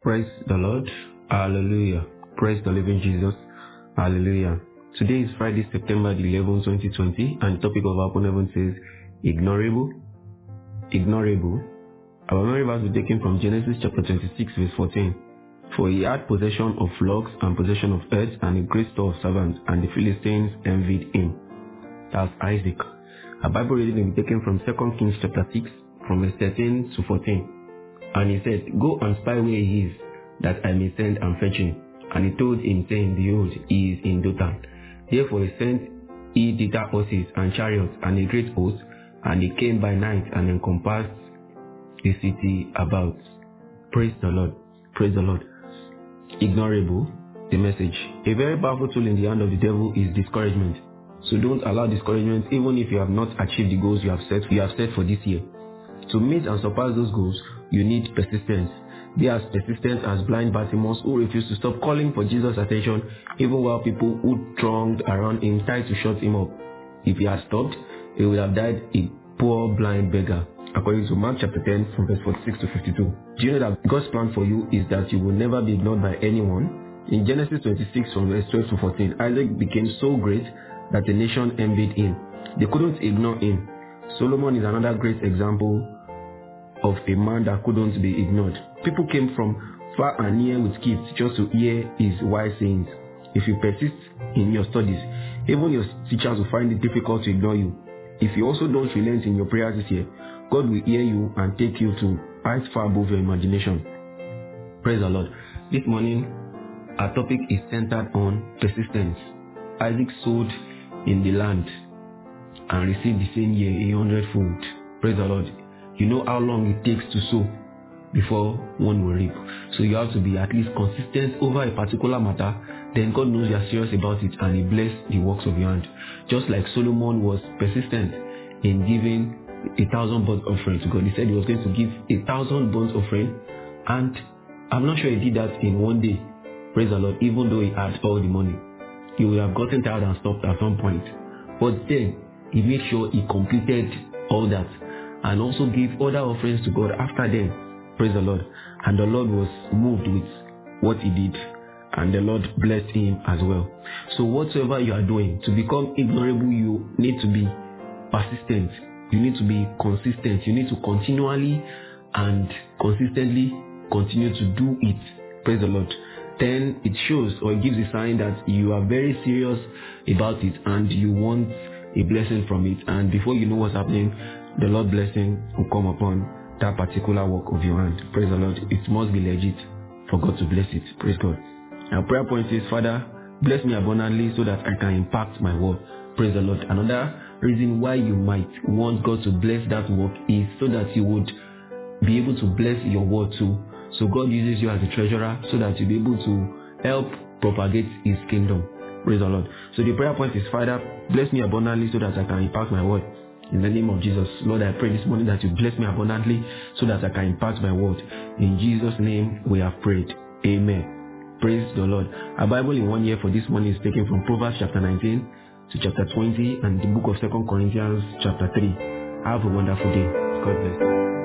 Praise the Lord. Hallelujah. Praise the living Jesus. Hallelujah. Today is Friday, September 11, 2020, and the topic of our heaven says, Ignorable. Ignorable. Our memory verse will be taken from Genesis chapter 26, verse 14. For he had possession of flocks and possession of herds and a great store of servants, and the Philistines envied him. That's Isaac. A Bible reading will be taken from 2 Kings chapter 6, from verse 13 to 14. And he said, Go and spy where he is, that I may send and fetch him. And he told him, saying, Behold, he is in Dothan. Therefore he sent he thither horses and chariots and a great host, and he came by night and encompassed the city about. Praise the Lord. Praise the Lord. Ignorable, the message. A very powerful tool in the hand of the devil is discouragement. So don't allow discouragement even if you have not achieved the goals you have set you have set for this year. To meet and surpass those goals, you need persistence. Be as persistent as blind Bartimaeus who refused to stop calling for Jesus' attention even while people who thronged around him tried to shut him up. If he had stopped, he would have died a poor blind beggar. According to Mark chapter 10 from verse 46 to 52. Do you know that God's plan for you is that you will never be ignored by anyone? In Genesis 26 from verse 12 to 14, Isaac became so great that the nation envied him. They couldn't ignore him. Solomon is another great example of a man that couldn't be ignored. People came from far and near with gifts just to hear his wise sayings. If you persist in your studies, even your teachers will find it difficult to ignore you. If you also don't relent in your prayers this year, God will hear you and take you to heights far above your imagination. Praise the Lord. This morning, our topic is centered on persistence. Isaac sowed in the land and received the same year a hundredfold. Praise the Lord. You know how long it takes to sow before one will reap. So you have to be at least consistent over a particular matter. Then God knows you are serious about it and He bless the works of your hand. Just like Solomon was persistent in giving a thousand burnt offering to God. He said he was going to give a thousand burnt offering and I'm not sure he did that in one day. Praise the Lord. Even though he had all the money. He would have gotten tired and stopped at some point. But then he made sure he completed all that and also gave other offerings to God after them. Praise the Lord. And the Lord was moved with what he did. And the Lord blessed him as well. So whatsoever you are doing, to become ignorable, you need to be persistent. You need to be consistent. You need to continually and consistently continue to do it. Praise the Lord. Then it shows or it gives a sign that you are very serious about it and you want a blessing from it. And before you know what's happening, the Lord blessing will come upon that particular work of your hand. Praise the Lord. It must be legit for God to bless it. Praise God. Our prayer point is, Father, bless me abundantly so that I can impact my world. Praise the Lord. Another reason why you might want God to bless that work is so that you would be able to bless your world too. So God uses you as a treasurer so that you'll be able to help propagate his kingdom. Praise the Lord. So the prayer point is, Father, bless me abundantly so that I can impact my world. In the name of Jesus, Lord, I pray this morning that you bless me abundantly so that I can impact my word. In Jesus' name, we have prayed. Amen. Praise the Lord. Our Bible in one year for this morning is taken from Proverbs chapter 19 to chapter 20 and the book of Second Corinthians chapter 3. Have a wonderful day. God bless.